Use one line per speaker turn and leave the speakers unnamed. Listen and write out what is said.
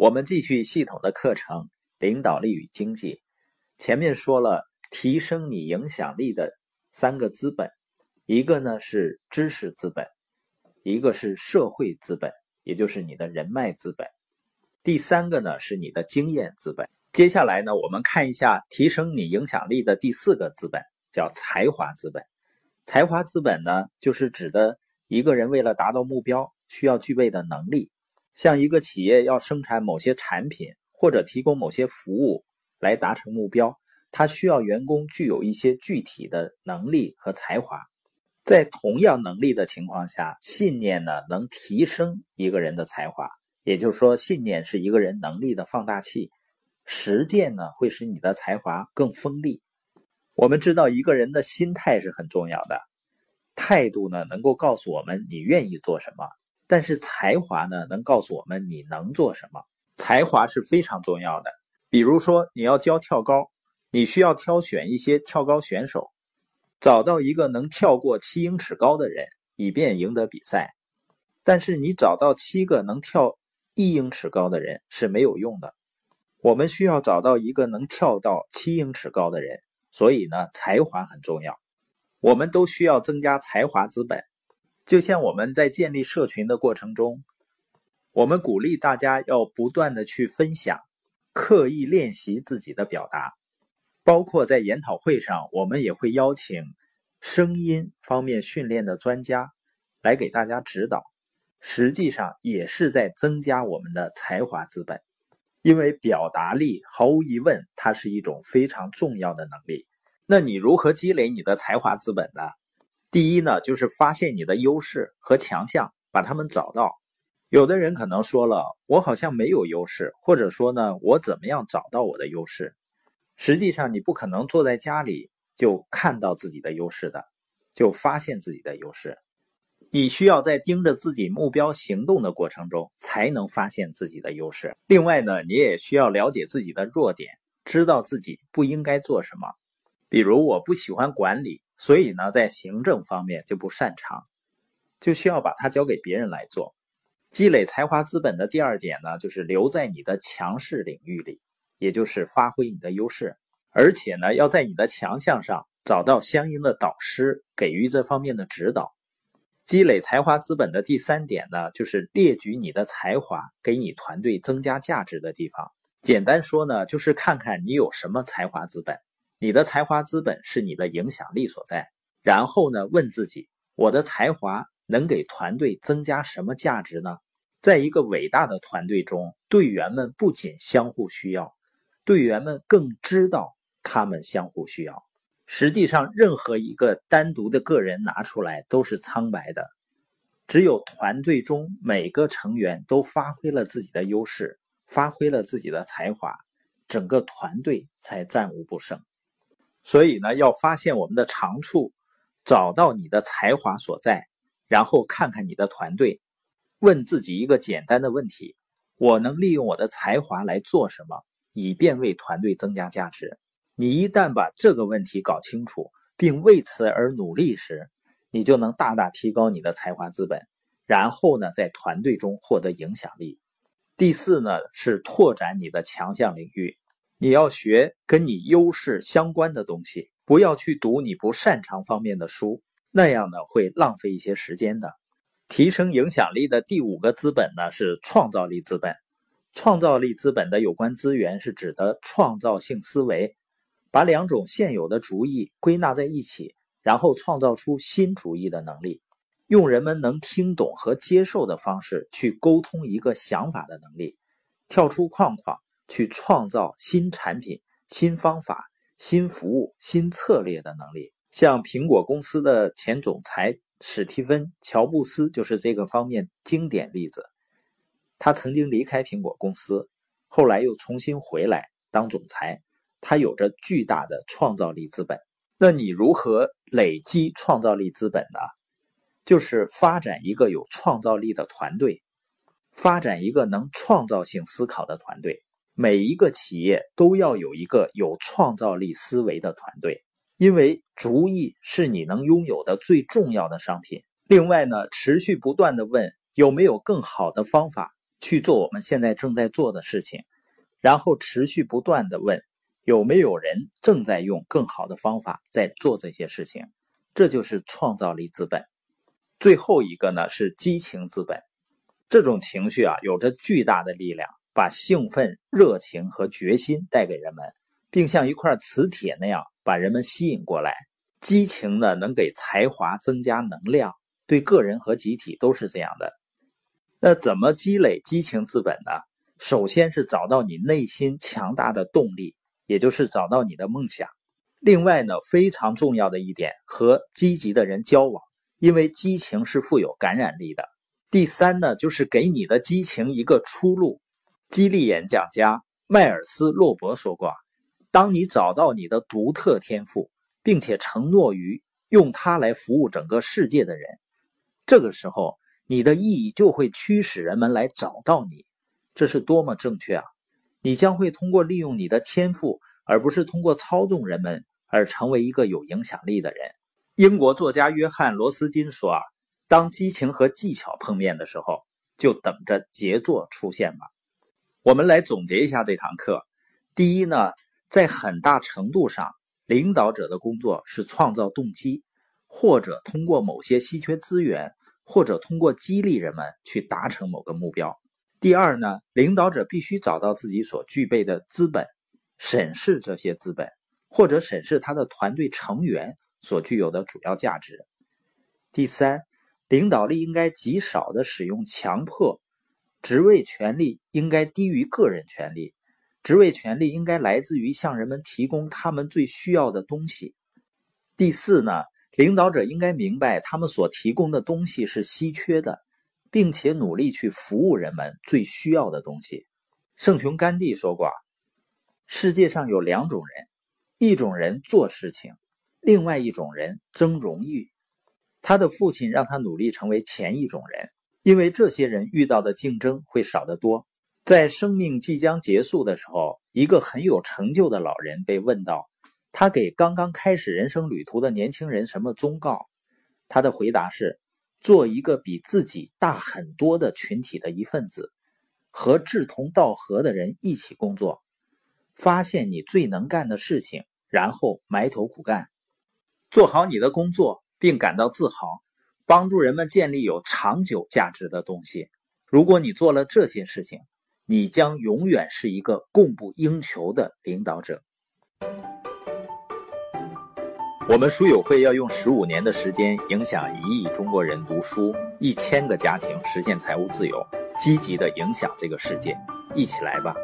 我们继续系统的课程《领导力与经济》。前面说了，提升你影响力的三个资本，一个呢是知识资本，一个是社会资本，也就是你的人脉资本，第三个呢是你的经验资本。接下来呢，我们看一下提升你影响力的第四个资本，叫才华资本。才华资本呢，就是指的一个人为了达到目标需要具备的能力。像一个企业要生产某些产品或者提供某些服务来达成目标，它需要员工具有一些具体的能力和才华。在同样能力的情况下，信念呢能提升一个人的才华，也就是说，信念是一个人能力的放大器。实践呢，会使你的才华更锋利。我们知道，一个人的心态是很重要的，态度呢，能够告诉我们你愿意做什么；但是才华呢，能告诉我们你能做什么。才华是非常重要的。比如说，你要教跳高，你需要挑选一些跳高选手，找到一个能跳过七英尺高的人，以便赢得比赛。但是你找到七个能跳一英尺高的人是没有用的。我们需要找到一个能跳到七英尺高的人，所以呢，才华很重要。我们都需要增加才华资本。就像我们在建立社群的过程中，我们鼓励大家要不断的去分享，刻意练习自己的表达。包括在研讨会上，我们也会邀请声音方面训练的专家来给大家指导。实际上也是在增加我们的才华资本。因为表达力毫无疑问，它是一种非常重要的能力。那你如何积累你的才华资本呢？第一呢，就是发现你的优势和强项，把它们找到。有的人可能说了，我好像没有优势，或者说呢，我怎么样找到我的优势？实际上，你不可能坐在家里就看到自己的优势的，就发现自己的优势。你需要在盯着自己目标行动的过程中，才能发现自己的优势。另外呢，你也需要了解自己的弱点，知道自己不应该做什么。比如，我不喜欢管理，所以呢，在行政方面就不擅长，就需要把它交给别人来做。积累才华资本的第二点呢，就是留在你的强势领域里，也就是发挥你的优势，而且呢，要在你的强项上找到相应的导师，给予这方面的指导。积累才华资本的第三点呢，就是列举你的才华给你团队增加价值的地方。简单说呢，就是看看你有什么才华资本。你的才华资本是你的影响力所在。然后呢，问自己：我的才华能给团队增加什么价值呢？在一个伟大的团队中，队员们不仅相互需要，队员们更知道他们相互需要。实际上，任何一个单独的个人拿出来都是苍白的，只有团队中每个成员都发挥了自己的优势，发挥了自己的才华，整个团队才战无不胜。所以呢，要发现我们的长处，找到你的才华所在，然后看看你的团队，问自己一个简单的问题：我能利用我的才华来做什么，以便为团队增加价值？你一旦把这个问题搞清楚，并为此而努力时，你就能大大提高你的才华资本，然后呢，在团队中获得影响力。第四呢，是拓展你的强项领域。你要学跟你优势相关的东西，不要去读你不擅长方面的书，那样呢会浪费一些时间的。提升影响力的第五个资本呢是创造力资本。创造力资本的有关资源是指的创造性思维。把两种现有的主意归纳在一起，然后创造出新主意的能力，用人们能听懂和接受的方式去沟通一个想法的能力，跳出框框去创造新产品、新方法、新服务、新策略的能力。像苹果公司的前总裁史蒂芬·乔布斯就是这个方面经典例子。他曾经离开苹果公司，后来又重新回来当总裁。他有着巨大的创造力资本。那你如何累积创造力资本呢？就是发展一个有创造力的团队，发展一个能创造性思考的团队。每一个企业都要有一个有创造力思维的团队，因为主意是你能拥有的最重要的商品。另外呢，持续不断的问有没有更好的方法去做我们现在正在做的事情，然后持续不断的问有没有人正在用更好的方法在做这些事情，这就是创造力资本。最后一个呢是激情资本，这种情绪啊有着巨大的力量，把兴奋、热情和决心带给人们，并像一块磁铁那样把人们吸引过来。激情呢能给才华增加能量，对个人和集体都是这样的。那怎么积累激情资本呢？首先是找到你内心强大的动力，也就是找到你的梦想。另外呢，非常重要的一点，和积极的人交往，因为激情是富有感染力的。第三呢，就是给你的激情一个出路。激励演讲家迈尔斯·洛伯说过：“当你找到你的独特天赋，并且承诺于用它来服务整个世界的人，这个时候。”你的意义就会驱使人们来找到你，这是多么正确啊！你将会通过利用你的天赋，而不是通过操纵人们而成为一个有影响力的人。英国作家约翰·罗斯金说：“啊，当激情和技巧碰面的时候，就等着杰作出现吧。”我们来总结一下这堂课。第一呢，在很大程度上，领导者的工作是创造动机，或者通过某些稀缺资源。或者通过激励人们去达成某个目标。第二呢，领导者必须找到自己所具备的资本，审视这些资本，或者审视他的团队成员所具有的主要价值。第三，领导力应该极少的使用强迫，职位权利应该低于个人权利，职位权利应该来自于向人们提供他们最需要的东西。第四呢？领导者应该明白，他们所提供的东西是稀缺的，并且努力去服务人们最需要的东西。圣雄甘地说过：“世界上有两种人，一种人做事情，另外一种人争荣誉。”他的父亲让他努力成为前一种人，因为这些人遇到的竞争会少得多。在生命即将结束的时候，一个很有成就的老人被问到。他给刚刚开始人生旅途的年轻人什么忠告？他的回答是：做一个比自己大很多的群体的一份子，和志同道合的人一起工作，发现你最能干的事情，然后埋头苦干，做好你的工作，并感到自豪，帮助人们建立有长久价值的东西。如果你做了这些事情，你将永远是一个供不应求的领导者。我们书友会要用十五年的时间，影响一亿中国人读书，一千个家庭实现财务自由，积极的影响这个世界，一起来吧！